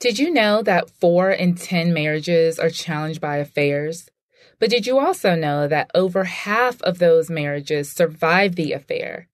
Did you know that four in 10 marriages are challenged by affairs? But did you also know that over half of those marriages survive the affair?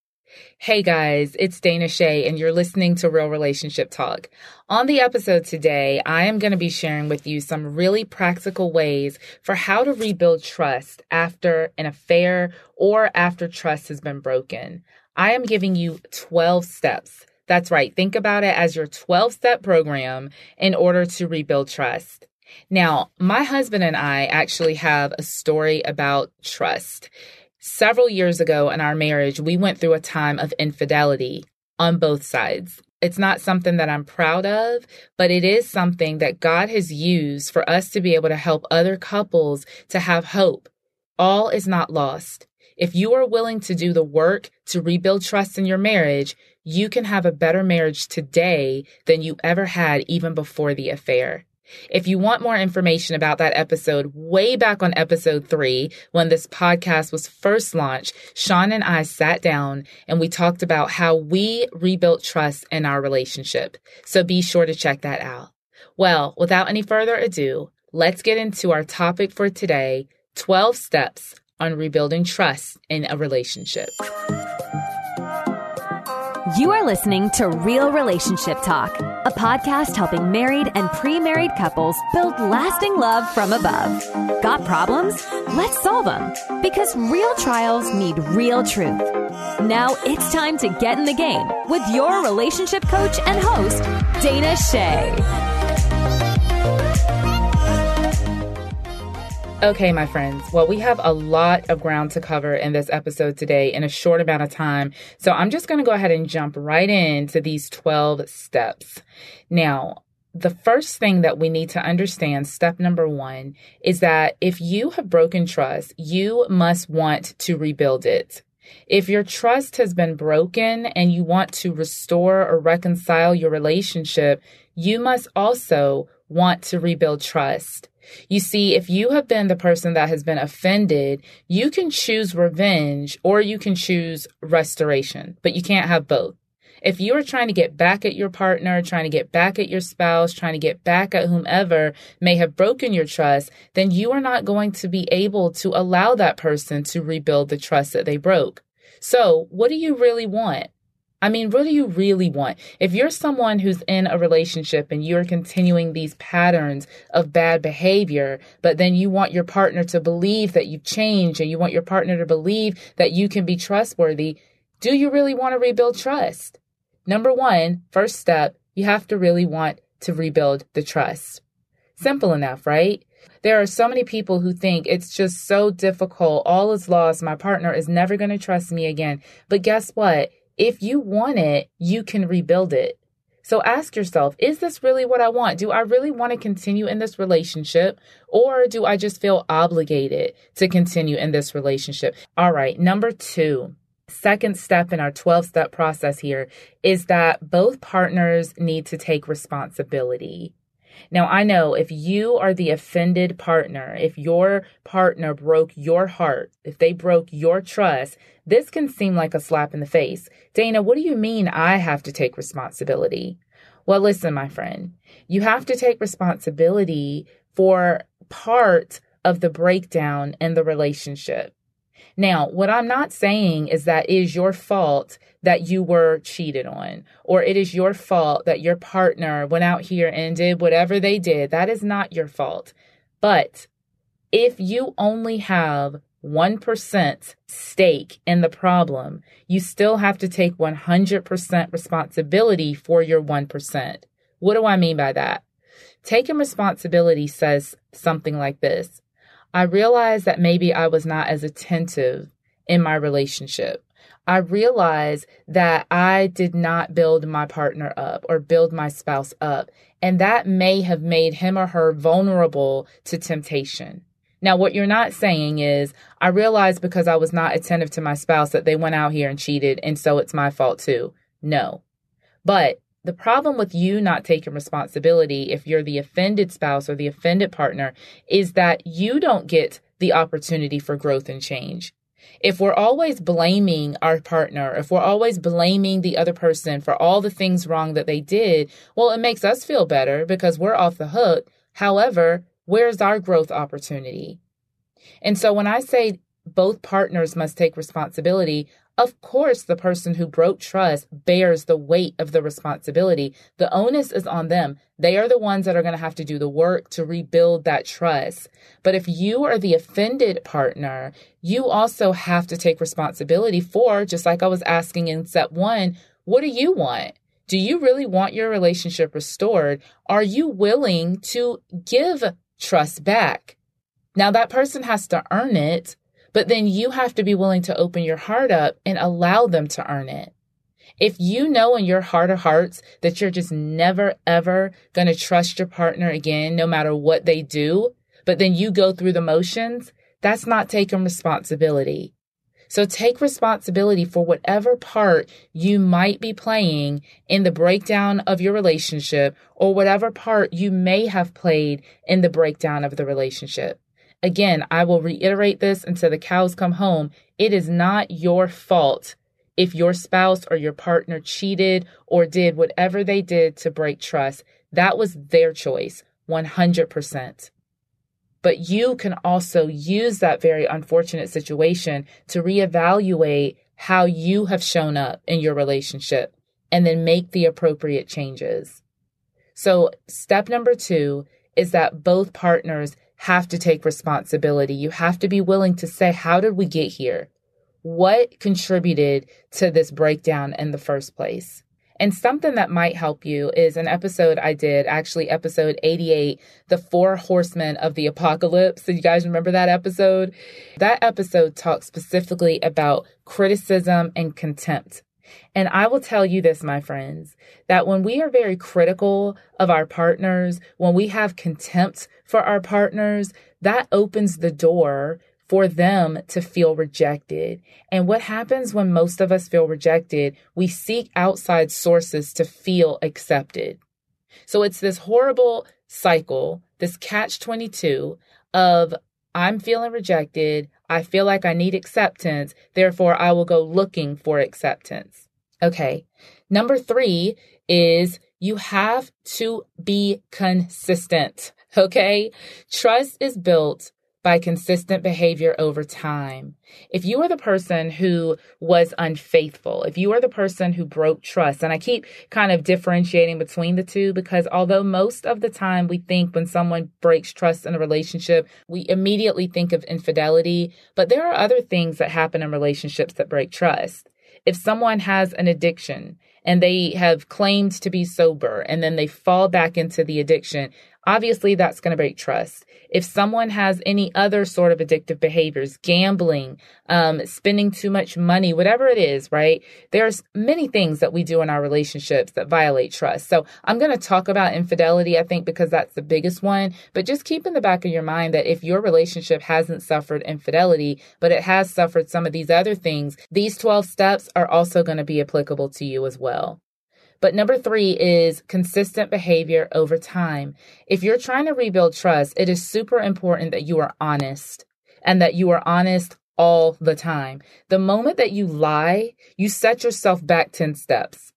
Hey guys, it's Dana Chey, and you're listening to Real Relationship Talk. On the episode today, I am going to be sharing with you some really practical ways for how to rebuild trust after an affair or after trust has been broken. I am giving you 12 steps that's right. Think about it as your 12 step program in order to rebuild trust. Now, my husband and I actually have a story about trust. Several years ago in our marriage, we went through a time of infidelity on both sides. It's not something that I'm proud of, but it is something that God has used for us to be able to help other couples to have hope. All is not lost. If you are willing to do the work to rebuild trust in your marriage, you can have a better marriage today than you ever had even before the affair. If you want more information about that episode, way back on episode three, when this podcast was first launched, Shaun and I sat down and we talked about how we rebuilt trust in our relationship. So be sure to check that out. Well, without any further ado, let's get into our topic for today 12 steps on rebuilding trust in a relationship. You are listening to Real Relationship Talk, a podcast helping married and pre married couples build lasting love from above. Got problems? Let's solve them because real trials need real truth. Now it's time to get in the game with your relationship coach and host, Dana Chey. Okay, my friends. Well, we have a lot of ground to cover in this episode today in a short amount of time. So I'm just going to go ahead and jump right into these 12 steps. Now, the first thing that we need to understand, step number one, is that if you have broken trust, you must want to rebuild it. If your trust has been broken and you want to restore or reconcile your relationship, you must also want to rebuild trust. You see, if you have been the person that has been offended, you can choose revenge or you can choose restoration, but you can't have both. If you are trying to get back at your partner, trying to get back at your spouse, trying to get back at whomever may have broken your trust, then you are not going to be able to allow that person to rebuild the trust that they broke. So, what do you really want? I mean, what do you really want? If you're someone who's in a relationship and you're continuing these patterns of bad behavior, but then you want your partner to believe that you've changed and you want your partner to believe that you can be trustworthy, do you really want to rebuild trust? Number one, first step, you have to really want to rebuild the trust. Simple enough, right? There are so many people who think it's just so difficult. All is lost. My partner is never going to trust me again. But guess what? If you want it, you can rebuild it. So ask yourself, is this really what I want? Do I really want to continue in this relationship or do I just feel obligated to continue in this relationship? All right. Number two, second step in our 12 step process here is that both partners need to take responsibility. Now, I know if you are the offended partner, if your partner broke your heart, if they broke your trust, this can seem like a slap in the face. Dana, what do you mean I have to take responsibility? Well, listen, my friend, you have to take responsibility for part of the breakdown in the relationship. Now, what I'm not saying is that is your fault that you were cheated on, or it is your fault that your partner went out here and did whatever they did. That is not your fault. But if you only have 1% stake in the problem, you still have to take 100% responsibility for your 1%. What do I mean by that? Taking responsibility says something like this I realized that maybe I was not as attentive in my relationship. I realized that I did not build my partner up or build my spouse up, and that may have made him or her vulnerable to temptation. Now, what you're not saying is, I realized because I was not attentive to my spouse that they went out here and cheated, and so it's my fault too. No. But the problem with you not taking responsibility, if you're the offended spouse or the offended partner, is that you don't get the opportunity for growth and change. If we're always blaming our partner, if we're always blaming the other person for all the things wrong that they did, well, it makes us feel better because we're off the hook. However, where's our growth opportunity? And so when I say both partners must take responsibility, of course, the person who broke trust bears the weight of the responsibility. The onus is on them. They are the ones that are going to have to do the work to rebuild that trust. But if you are the offended partner, you also have to take responsibility for, just like I was asking in step one, what do you want? Do you really want your relationship restored? Are you willing to give trust back? Now, that person has to earn it but then you have to be willing to open your heart up and allow them to earn it. If you know in your heart of hearts that you're just never, ever going to trust your partner again, no matter what they do, but then you go through the motions, that's not taking responsibility. So take responsibility for whatever part you might be playing in the breakdown of your relationship or whatever part you may have played in the breakdown of the relationship. Again, I will reiterate this until the cows come home. It is not your fault if your spouse or your partner cheated or did whatever they did to break trust. That was their choice, 100%. But you can also use that very unfortunate situation to reevaluate how you have shown up in your relationship and then make the appropriate changes. So, step number two is that both partners have to take responsibility. You have to be willing to say, how did we get here? What contributed to this breakdown in the first place? And something that might help you is an episode I did, actually, episode 88, The Four Horsemen of the Apocalypse. So, you guys remember that episode? That episode talks specifically about criticism and contempt. And I will tell you this, my friends, that when we are very critical of our partners, when we have contempt for our partners, that opens the door for them to feel rejected. And what happens when most of us feel rejected? We seek outside sources to feel accepted. So it's this horrible cycle, this catch 22 of I'm feeling rejected. I feel like I need acceptance. Therefore, I will go looking for acceptance. Okay. Number three is you have to be consistent. Okay. Trust is built by consistent behavior over time. If you are the person who was unfaithful, if you are the person who broke trust, and I keep kind of differentiating between the two because although most of the time we think when someone breaks trust in a relationship, we immediately think of infidelity, but there are other things that happen in relationships that break trust. If someone has an addiction and they have claimed to be sober and then they fall back into the addiction, obviously that's going to break trust. If someone has any other sort of addictive behaviors, gambling, um, spending too much money, whatever it is, right? There's many things that we do in our relationships that violate trust. So I'm going to talk about infidelity, I think, because that's the biggest one. But just keep in the back of your mind that if your relationship hasn't suffered infidelity, but it has suffered some of these other things, these 12 steps are also going to be applicable to you as well. But number three is consistent behavior over time. If you're trying to rebuild trust, it is super important that you are honest and that you are honest all the time. The moment that you lie, you set yourself back 10 steps.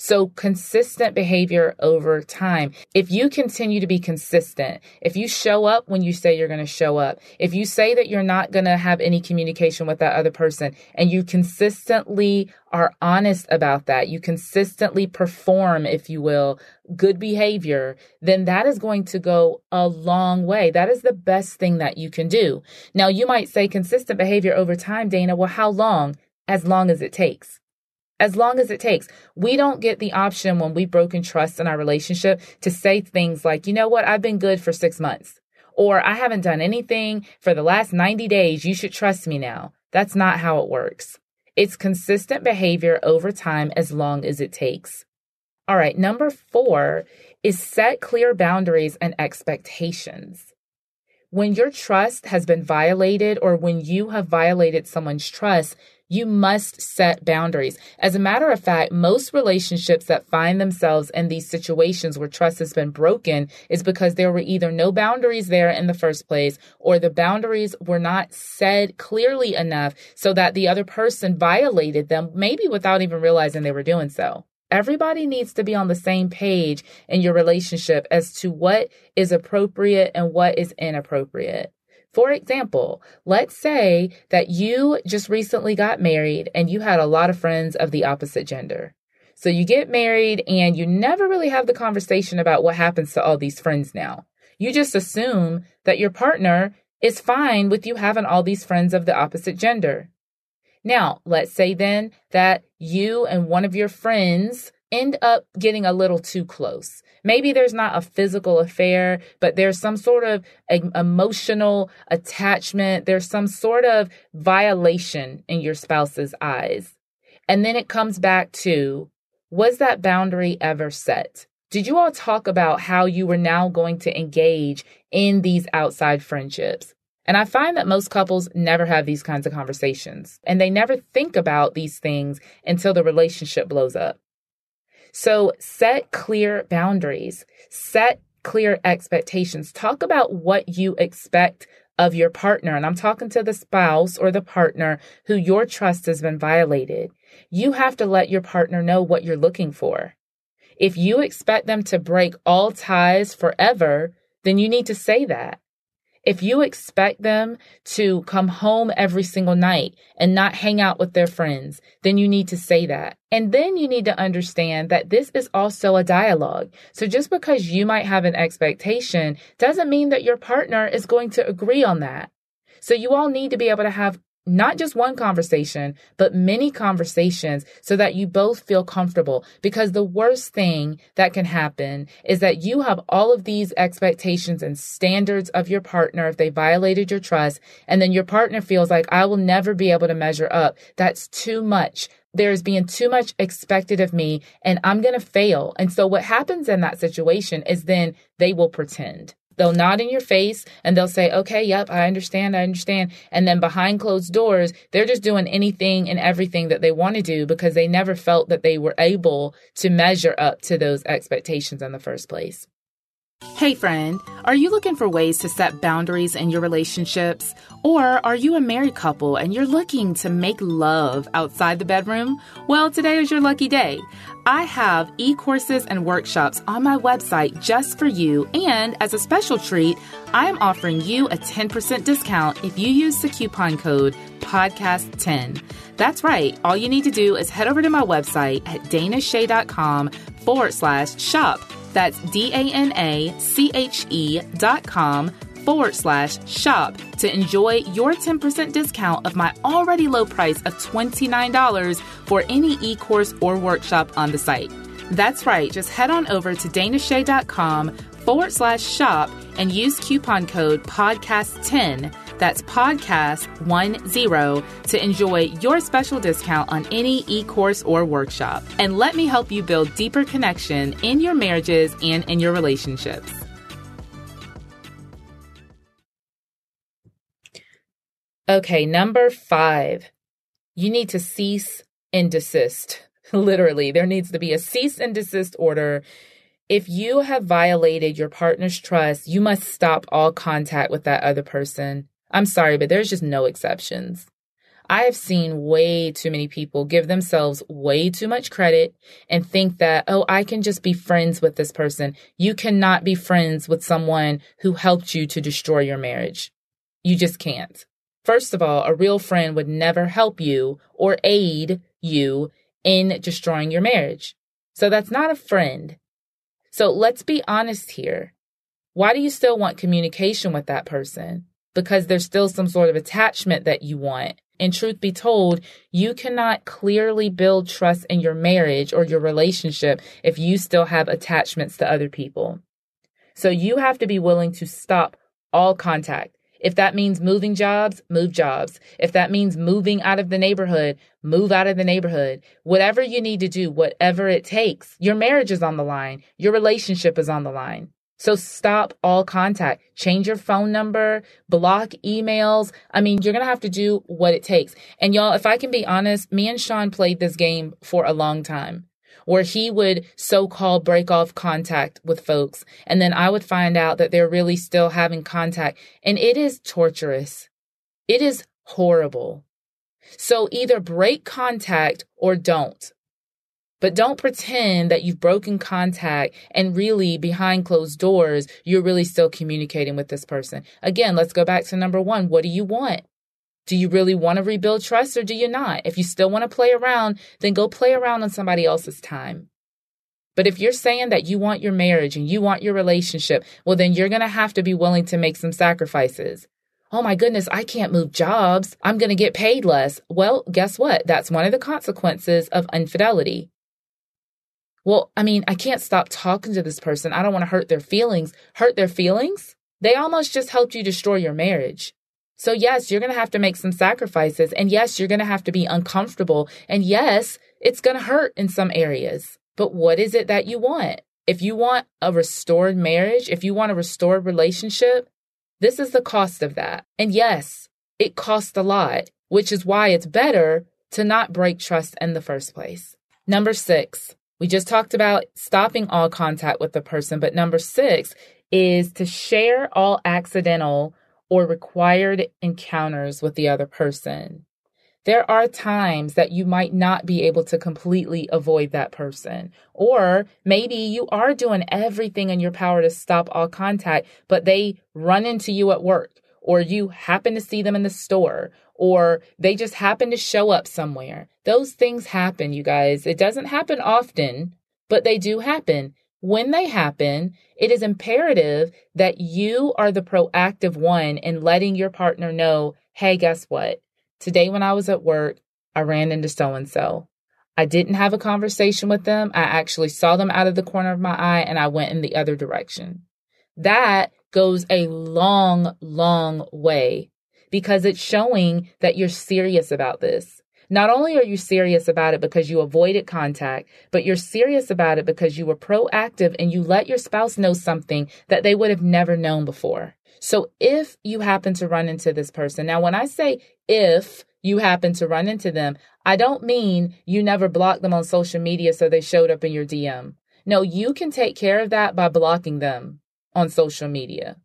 So consistent behavior over time. If you continue to be consistent, if you show up when you say you're going to show up, if you say that you're not going to have any communication with that other person and you consistently are honest about that, you consistently perform, if you will, good behavior, then that is going to go a long way. That is the best thing that you can do. Now, you might say consistent behavior over time, Dana. Well, how long? As long as it takes as long as it takes. We don't get the option when we've broken trust in our relationship to say things like, you know what, I've been good for six months, or I haven't done anything for the last 90 days. You should trust me now. That's not how it works. It's consistent behavior over time as long as it takes. All right, number four is set clear boundaries and expectations. When your trust has been violated or when you have violated someone's trust, You must set boundaries. As a matter of fact, most relationships that find themselves in these situations where trust has been broken is because there were either no boundaries there in the first place or the boundaries were not said clearly enough so that the other person violated them, maybe without even realizing they were doing so. Everybody needs to be on the same page in your relationship as to what is appropriate and what is inappropriate. For example, let's say that you just recently got married and you had a lot of friends of the opposite gender. So you get married and you never really have the conversation about what happens to all these friends now. You just assume that your partner is fine with you having all these friends of the opposite gender. Now, let's say then that you and one of your friends end up getting a little too close. Maybe there's not a physical affair, but there's some sort of emotional attachment. There's some sort of violation in your spouse's eyes. And then it comes back to was that boundary ever set? Did you all talk about how you were now going to engage in these outside friendships? And I find that most couples never have these kinds of conversations and they never think about these things until the relationship blows up. So set clear boundaries, set clear expectations. Talk about what you expect of your partner. And I'm talking to the spouse or the partner who your trust has been violated. You have to let your partner know what you're looking for. If you expect them to break all ties forever, then you need to say that. If you expect them to come home every single night and not hang out with their friends, then you need to say that. And then you need to understand that this is also a dialogue. So just because you might have an expectation doesn't mean that your partner is going to agree on that. So you all need to be able to have not just one conversation, but many conversations so that you both feel comfortable. Because the worst thing that can happen is that you have all of these expectations and standards of your partner if they violated your trust, and then your partner feels like, I will never be able to measure up. That's too much there's being too much expected of me and I'm going to fail. And so what happens in that situation is then they will pretend. They'll nod in your face and they'll say, okay, yep, I understand, I understand. And then behind closed doors, they're just doing anything and everything that they want to do because they never felt that they were able to measure up to those expectations in the first place. Hey, friend, are you looking for ways to set boundaries in your relationships? Or are you a married couple and you're looking to make love outside the bedroom? Well, today is your lucky day. I have e courses and workshops on my website just for you, and as a special treat, I am offering you a 10% discount if you use the coupon code PODCAST10. That's right, all you need to do is head over to my website at danachey.com forward slash shop. That's D A N A C H E dot com forward slash shop to enjoy your 10% discount of my already low price of $29 for any e course or workshop on the site. That's right, just head on over to danachey.com forward slash shop and use coupon code podcast10. That's podcast10 to enjoy your special discount on any e course or workshop. And let me help you build deeper connection in your marriages and in your relationships. Okay, number five, you need to cease and desist. Literally, there needs to be a cease and desist order. If you have violated your partner's trust, you must stop all contact with that other person. I'm sorry, but there's just no exceptions. I have seen way too many people give themselves way too much credit and think that, oh, I can just be friends with this person. You cannot be friends with someone who helped you to destroy your marriage. You just can't. First of all, a real friend would never help you or aid you in destroying your marriage. So that's not a friend. So let's be honest here. Why do you still want communication with that person? Because there's still some sort of attachment that you want. And truth be told, you cannot clearly build trust in your marriage or your relationship if you still have attachments to other people. So you have to be willing to stop all contact. If that means moving jobs, move jobs. If that means moving out of the neighborhood, move out of the neighborhood. Whatever you need to do, whatever it takes, your marriage is on the line, your relationship is on the line. So stop all contact. Change your phone number, block emails. I mean, you're going to have to do what it takes. And y'all, if I can be honest, me and Shaun played this game for a long time where he would so called break off contact with folks. And then I would find out that they're really still having contact. And it is torturous. It is horrible. So either break contact or don't. But don't pretend that you've broken contact and really behind closed doors, you're really still communicating with this person. Again, let's go back to number one. What do you want? Do you really want to rebuild trust or do you not? If you still want to play around, then go play around on somebody else's time. But if you're saying that you want your marriage and you want your relationship, well, then you're going to have to be willing to make some sacrifices. Oh my goodness, I can't move jobs. I'm going to get paid less. Well, guess what? That's one of the consequences of infidelity. Well, I mean, I can't stop talking to this person. I don't want to hurt their feelings. Hurt their feelings? They almost just helped you destroy your marriage. So, yes, you're going to have to make some sacrifices. And yes, you're going to have to be uncomfortable. And yes, it's going to hurt in some areas. But what is it that you want? If you want a restored marriage, if you want a restored relationship, this is the cost of that. And yes, it costs a lot, which is why it's better to not break trust in the first place. Number six, we just talked about stopping all contact with the person, but number six is to share all accidental or required encounters with the other person. There are times that you might not be able to completely avoid that person. Or maybe you are doing everything in your power to stop all contact, but they run into you at work, or you happen to see them in the store, or they just happen to show up somewhere. Those things happen, you guys. It doesn't happen often, but they do happen. When they happen, it is imperative that you are the proactive one in letting your partner know, hey, guess what? Today, when I was at work, I ran into so and so. I didn't have a conversation with them. I actually saw them out of the corner of my eye and I went in the other direction. That goes a long, long way because it's showing that you're serious about this. Not only are you serious about it because you avoided contact, but you're serious about it because you were proactive and you let your spouse know something that they would have never known before. So if you happen to run into this person, now when I say if you happen to run into them, I don't mean you never blocked them on social media so they showed up in your DM. No, you can take care of that by blocking them on social media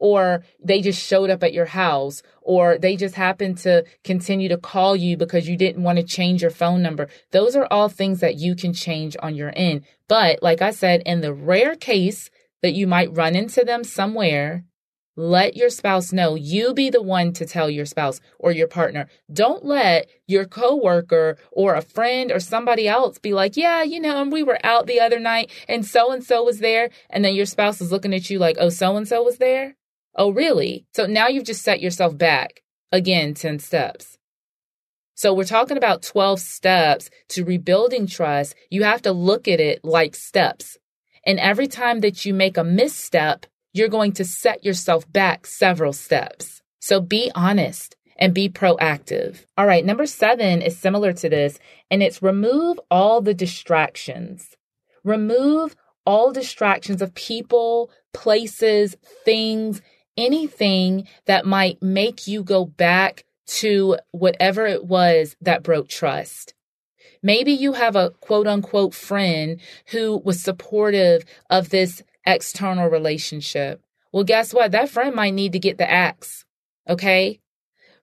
or they just showed up at your house, or they just happened to continue to call you because you didn't want to change your phone number. Those are all things that you can change on your end. But like I said, in the rare case that you might run into them somewhere, let your spouse know. You be the one to tell your spouse or your partner. Don't let your coworker or a friend or somebody else be like, yeah, you know, and we were out the other night and so and so was there. And then your spouse is looking at you like, oh, so and so was there. Oh, really? So now you've just set yourself back again 10 steps. So we're talking about 12 steps to rebuilding trust. You have to look at it like steps. And every time that you make a misstep, you're going to set yourself back several steps. So be honest and be proactive. All right, number seven is similar to this, and it's remove all the distractions. Remove all distractions of people, places, things, anything that might make you go back to whatever it was that broke trust. Maybe you have a quote unquote friend who was supportive of this external relationship. Well, guess what? That friend might need to get the axe. Okay.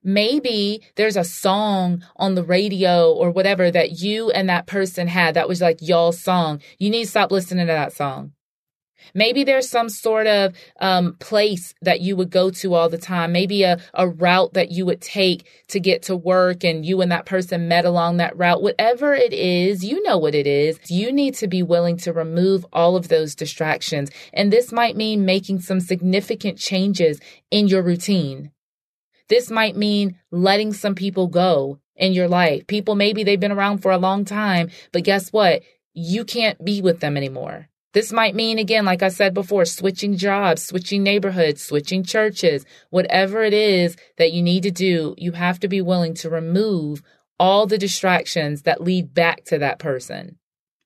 Maybe there's a song on the radio or whatever that you and that person had that was like y'all's song. You need to stop listening to that song. Maybe there's some sort of um, place that you would go to all the time, maybe a, a route that you would take to get to work and you and that person met along that route. Whatever it is, you know what it is. You need to be willing to remove all of those distractions. And this might mean making some significant changes in your routine. This might mean letting some people go in your life. People, maybe they've been around for a long time, but guess what? You can't be with them anymore. This might mean, again, like I said before, switching jobs, switching neighborhoods, switching churches, whatever it is that you need to do, you have to be willing to remove all the distractions that lead back to that person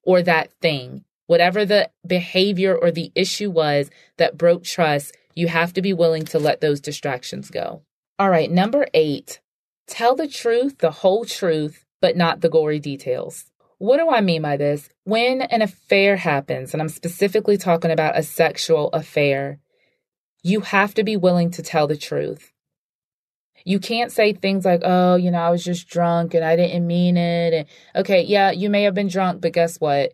or that thing, Whatever the behavior or the issue was that broke trust, you have to be willing to let those distractions go. All right, number eight, tell the truth, the whole truth, but not the gory details. What do I mean by this? When an affair happens, and I'm specifically talking about a sexual affair, you have to be willing to tell the truth. You can't say things like, oh, you know, I was just drunk and I didn't mean it. And okay, yeah, you may have been drunk, but guess what?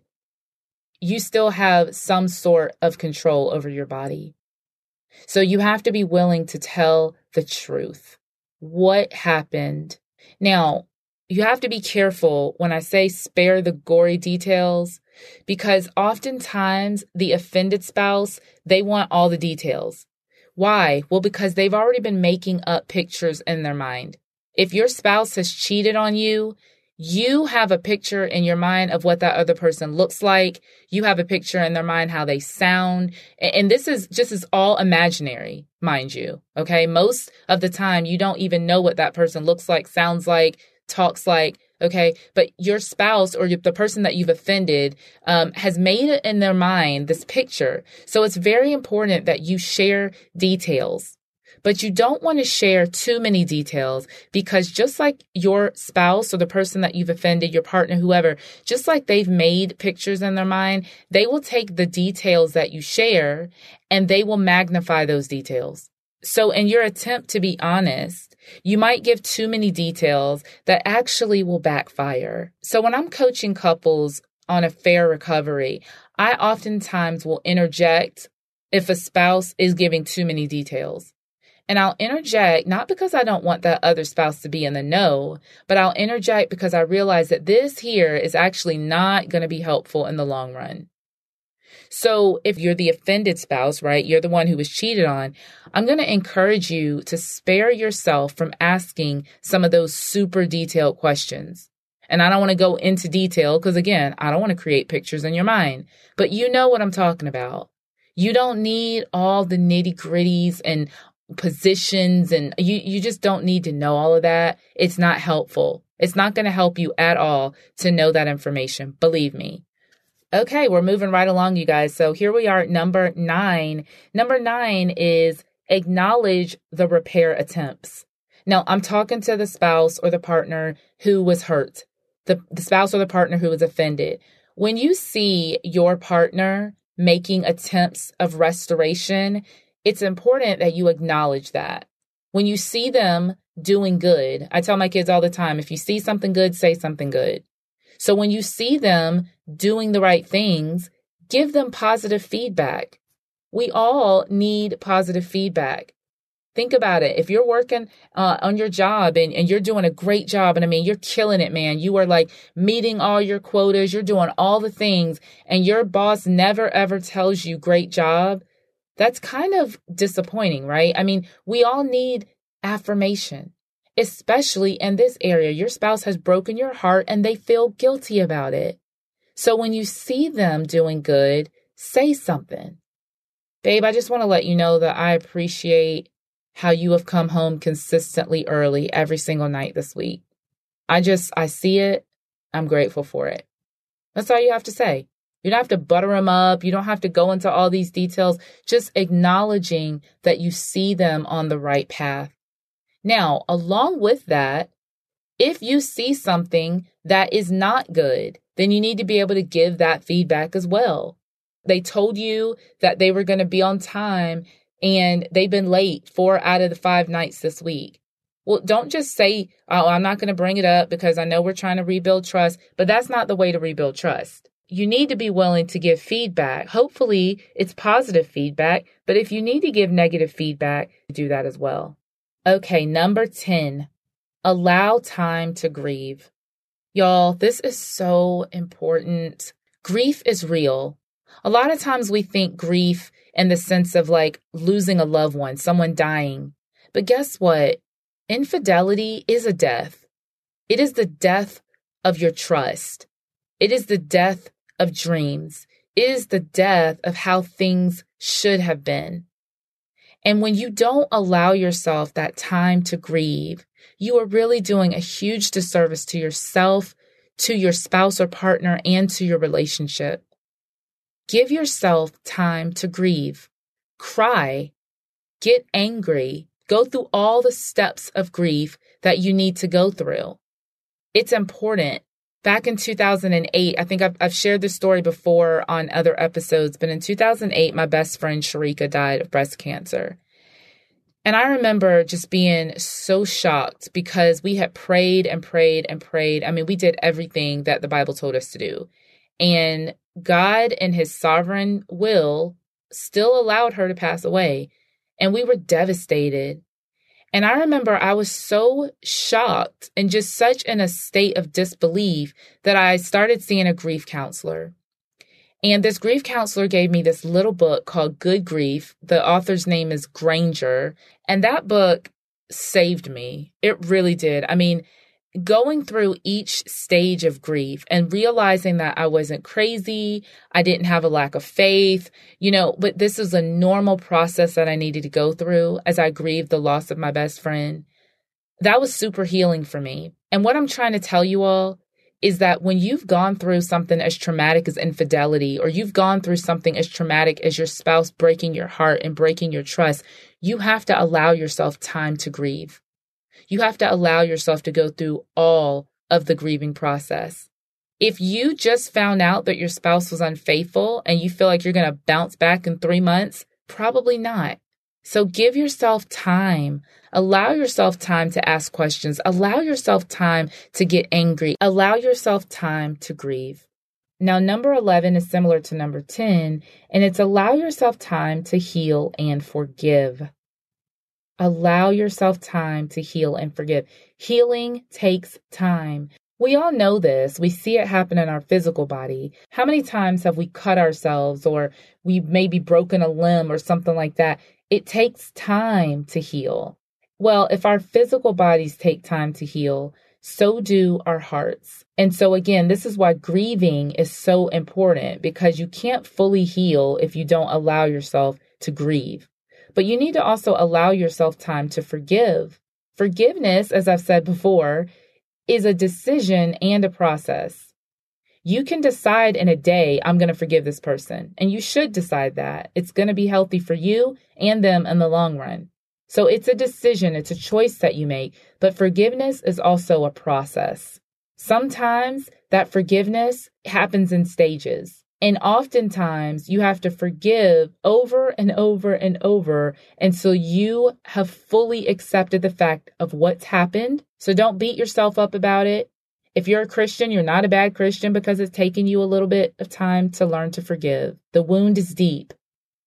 You still have some sort of control over your body. So you have to be willing to tell the truth. What happened? Now, you have to be careful when I say spare the gory details because oftentimes the offended spouse, they want all the details. Why? Well, because they've already been making up pictures in their mind. If your spouse has cheated on you, you have a picture in your mind of what that other person looks like. You have a picture in their mind how they sound. And this is just is all imaginary, mind you. Okay. Most of the time, you don't even know what that person looks like, sounds like, talks like, okay, but your spouse or the person that you've offended um, has made in their mind this picture. So it's very important that you share details. But you don't want to share too many details because just like your spouse or the person that you've offended, your partner, whoever, just like they've made pictures in their mind, they will take the details that you share and they will magnify those details. So in your attempt to be honest, you might give too many details that actually will backfire. So when I'm coaching couples on affair recovery, I oftentimes will interject if a spouse is giving too many details. And I'll interject not because I don't want that other spouse to be in the know, but I'll interject because I realize that this here is actually not going to be helpful in the long run. So if you're the offended spouse, right, you're the one who was cheated on, I'm going to encourage you to spare yourself from asking some of those super detailed questions. And I don't want to go into detail because again, I don't want to create pictures in your mind, but you know what I'm talking about. You don't need all the nitty gritties and positions and you, you just don't need to know all of that. It's not helpful. It's not going to help you at all to know that information. Believe me. Okay, we're moving right along, you guys. So here we are at number nine. Number nine is acknowledge the repair attempts. Now, I'm talking to the spouse or the partner who was hurt, the, the spouse or the partner who was offended. When you see your partner making attempts of restoration, it's important that you acknowledge that. When you see them doing good, I tell my kids all the time if you see something good, say something good. So when you see them doing the right things, give them positive feedback. We all need positive feedback. Think about it. If you're working uh, on your job and, and you're doing a great job, and I mean, you're killing it, man. You are like meeting all your quotas, you're doing all the things, and your boss never ever tells you, great job. That's kind of disappointing, right? I mean, we all need affirmation especially in this area. Your spouse has broken your heart and they feel guilty about it. So when you see them doing good, say something. Babe, I just want to let you know that I appreciate how you have come home consistently early every single night this week. I just, I see it. I'm grateful for it. That's all you have to say. You don't have to butter them up. You don't have to go into all these details. Just acknowledging that you see them on the right path. Now, along with that, if you see something that is not good, then you need to be able to give that feedback as well. They told you that they were going to be on time and they've been late four out of the five nights this week. Well, don't just say, oh, I'm not going to bring it up because I know we're trying to rebuild trust, but that's not the way to rebuild trust. You need to be willing to give feedback. Hopefully, it's positive feedback, but if you need to give negative feedback, do that as well. Okay, number 10, allow time to grieve. Y'all, this is so important. Grief is real. A lot of times we think grief in the sense of like losing a loved one, someone dying. But guess what? Infidelity is a death. It is the death of your trust. It is the death of dreams. It is the death of how things should have been. And when you don't allow yourself that time to grieve, you are really doing a huge disservice to yourself, to your spouse or partner, and to your relationship. Give yourself time to grieve, cry, get angry, go through all the steps of grief that you need to go through. It's important. Back in 2008, I think I've, I've shared this story before on other episodes, but in 2008, my best friend Sharika died of breast cancer. And I remember just being so shocked because we had prayed and prayed and prayed. I mean, we did everything that the Bible told us to do. And God, in his sovereign will, still allowed her to pass away. And we were devastated. And I remember I was so shocked and just such in a state of disbelief that I started seeing a grief counselor. And this grief counselor gave me this little book called Good Grief. The author's name is Granger. And that book saved me. It really did. I mean, going through each stage of grief and realizing that I wasn't crazy, I didn't have a lack of faith, you know, but this is a normal process that I needed to go through as I grieved the loss of my best friend. That was super healing for me. And what I'm trying to tell you all is that when you've gone through something as traumatic as infidelity, or you've gone through something as traumatic as your spouse breaking your heart and breaking your trust, you have to allow yourself time to grieve. You have to allow yourself to go through all of the grieving process. If you just found out that your spouse was unfaithful and you feel like you're going to bounce back in three months, probably not. So give yourself time. Allow yourself time to ask questions. Allow yourself time to get angry. Allow yourself time to grieve. Now, number 11 is similar to number 10, and it's allow yourself time to heal and forgive. Allow yourself time to heal and forgive. Healing takes time. We all know this. We see it happen in our physical body. How many times have we cut ourselves or we maybe broken a limb or something like that? It takes time to heal. Well, if our physical bodies take time to heal, so do our hearts. And so, again, this is why grieving is so important because you can't fully heal if you don't allow yourself to grieve. But you need to also allow yourself time to forgive. Forgiveness, as I've said before, is a decision and a process. You can decide in a day, I'm going to forgive this person. And you should decide that. It's going to be healthy for you and them in the long run. So it's a decision, it's a choice that you make. But forgiveness is also a process. Sometimes that forgiveness happens in stages. And oftentimes you have to forgive over and over and over until you have fully accepted the fact of what's happened. So don't beat yourself up about it. If you're a Christian, you're not a bad Christian because it's taken you a little bit of time to learn to forgive. The wound is deep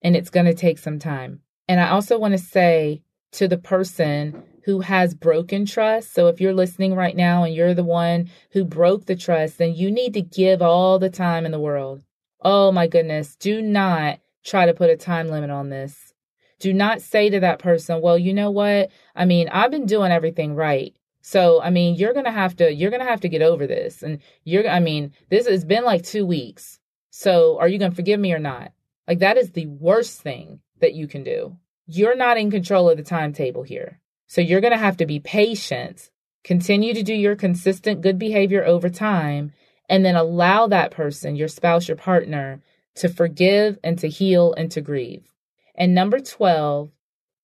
and it's going to take some time. And I also want to say to the person who has broken trust. So if you're listening right now and you're the one who broke the trust, then you need to give all the time in the world. Oh my goodness. Do not try to put a time limit on this. Do not say to that person, well, you know what? I mean, I've been doing everything right. So, I mean, you're going to have to, you're going to have to get over this. And you're, I mean, this has been like two weeks. So are you going to forgive me or not? Like that is the worst thing that you can do. You're not in control of the timetable here. So you're going to have to be patient, continue to do your consistent good behavior over time, and then allow that person, your spouse, your partner, to forgive and to heal and to grieve. And number 12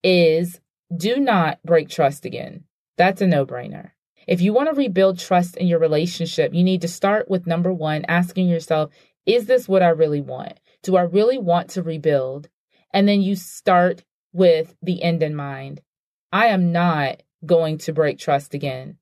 is do not break trust again. That's a no brainer. If you want to rebuild trust in your relationship, you need to start with number one, asking yourself, is this what I really want? Do I really want to rebuild? And then you start with the end in mind. I am not going to break trust again.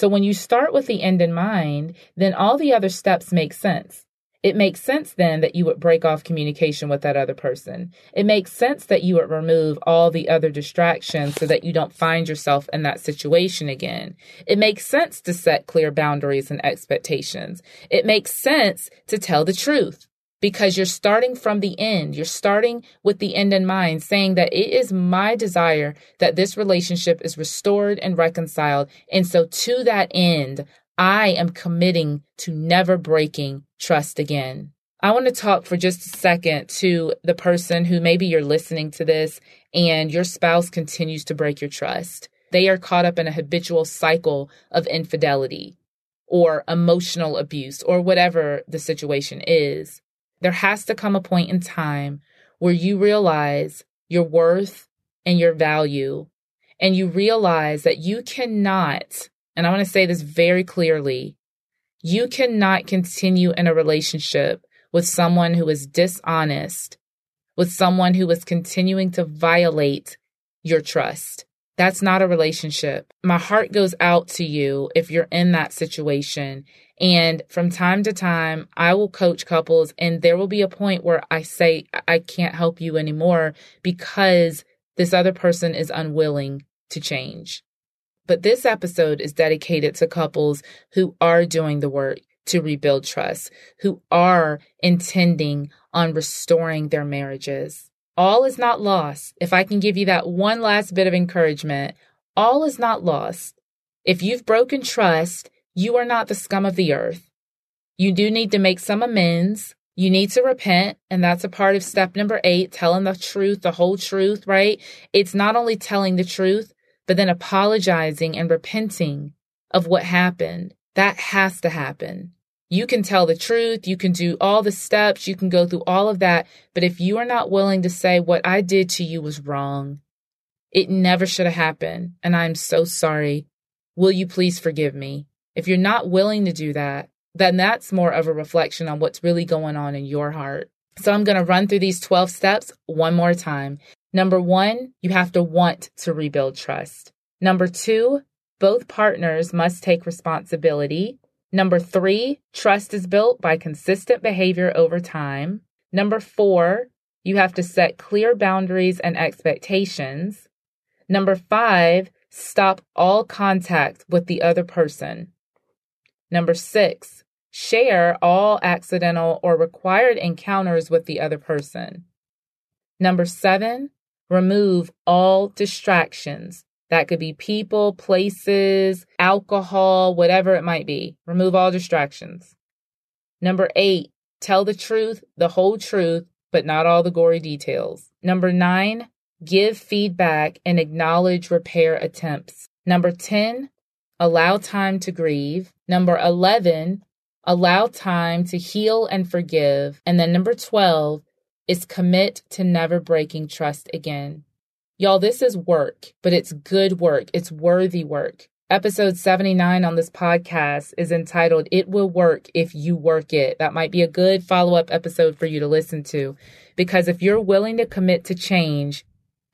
So when you start with the end in mind, then all the other steps make sense. It makes sense then that you would break off communication with that other person. It makes sense that you would remove all the other distractions so that you don't find yourself in that situation again. It makes sense to set clear boundaries and expectations. It makes sense to tell the truth because you're starting from the end. You're starting with the end in mind, saying that it is my desire that this relationship is restored and reconciled. And so to that end, I am committing to never breaking trust again. I want to talk for just a second to the person who maybe you're listening to this and your spouse continues to break your trust. They are caught up in a habitual cycle of infidelity or emotional abuse or whatever the situation is. There has to come a point in time where you realize your worth and your value, and you realize that you cannot, and I want to say this very clearly, you cannot continue in a relationship with someone who is dishonest, with someone who is continuing to violate your trust. That's not a relationship. My heart goes out to you if you're in that situation. And from time to time, I will coach couples, and there will be a point where I say, I can't help you anymore because this other person is unwilling to change. But this episode is dedicated to couples who are doing the work to rebuild trust, who are intending on restoring their marriages. All is not lost. If I can give you that one last bit of encouragement, all is not lost. If you've broken trust, you are not the scum of the earth. You do need to make some amends. You need to repent, and that's a part of step number eight, telling the truth, the whole truth, right? It's not only telling the truth, but then apologizing and repenting of what happened. That has to happen. You can tell the truth, you can do all the steps, you can go through all of that, but if you are not willing to say what I did to you was wrong, it never should have happened, and I'm so sorry. Will you please forgive me? If you're not willing to do that, then that's more of a reflection on what's really going on in your heart. So I'm going to run through these 12 steps one more time. Number one, you have to want to rebuild trust. Number two, both partners must take responsibility. Number three, trust is built by consistent behavior over time. Number four, you have to set clear boundaries and expectations. Number five, stop all contact with the other person. Number six, share all accidental or required encounters with the other person. Number seven, remove all distractions. That could be people, places, alcohol, whatever it might be. Remove all distractions. Number eight, tell the truth, the whole truth, but not all the gory details. Number nine, give feedback and acknowledge repair attempts. Number 10, allow time to grieve. Number 11, allow time to heal and forgive. And then number 12, is commit to never breaking trust again. Y'all, this is work, but it's good work. It's worthy work. Episode 79 on this podcast is entitled It Will Work If You Work It. That might be a good follow up episode for you to listen to because if you're willing to commit to change,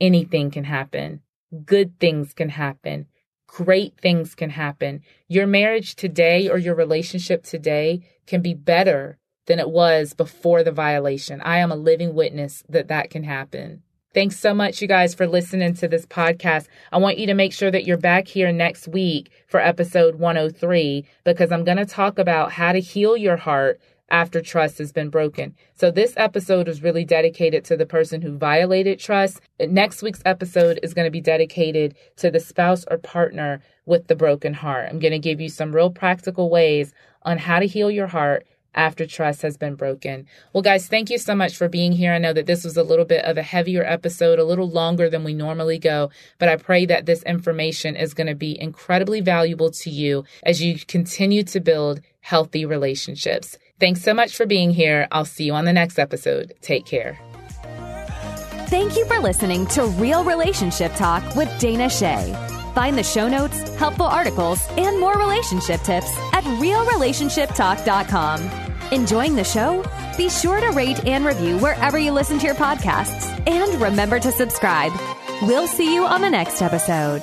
anything can happen. Good things can happen. Great things can happen. Your marriage today or your relationship today can be better than it was before the violation. I am a living witness that that can happen. Thanks so much, you guys, for listening to this podcast. I want you to make sure that you're back here next week for episode 103 because I'm going to talk about how to heal your heart after trust has been broken. So, this episode is really dedicated to the person who violated trust. Next week's episode is going to be dedicated to the spouse or partner with the broken heart. I'm going to give you some real practical ways on how to heal your heart after trust has been broken. Well, guys, thank you so much for being here. I know that this was a little bit of a heavier episode, a little longer than we normally go, but I pray that this information is going to be incredibly valuable to you as you continue to build healthy relationships. Thanks so much for being here. I'll see you on the next episode. Take care. Thank you for listening to Real Relationship Talk with Dana Chey. Find the show notes, helpful articles, and more relationship tips at realrelationshiptalk.com. Enjoying the show? Be sure to rate and review wherever you listen to your podcasts. And remember to subscribe. We'll see you on the next episode.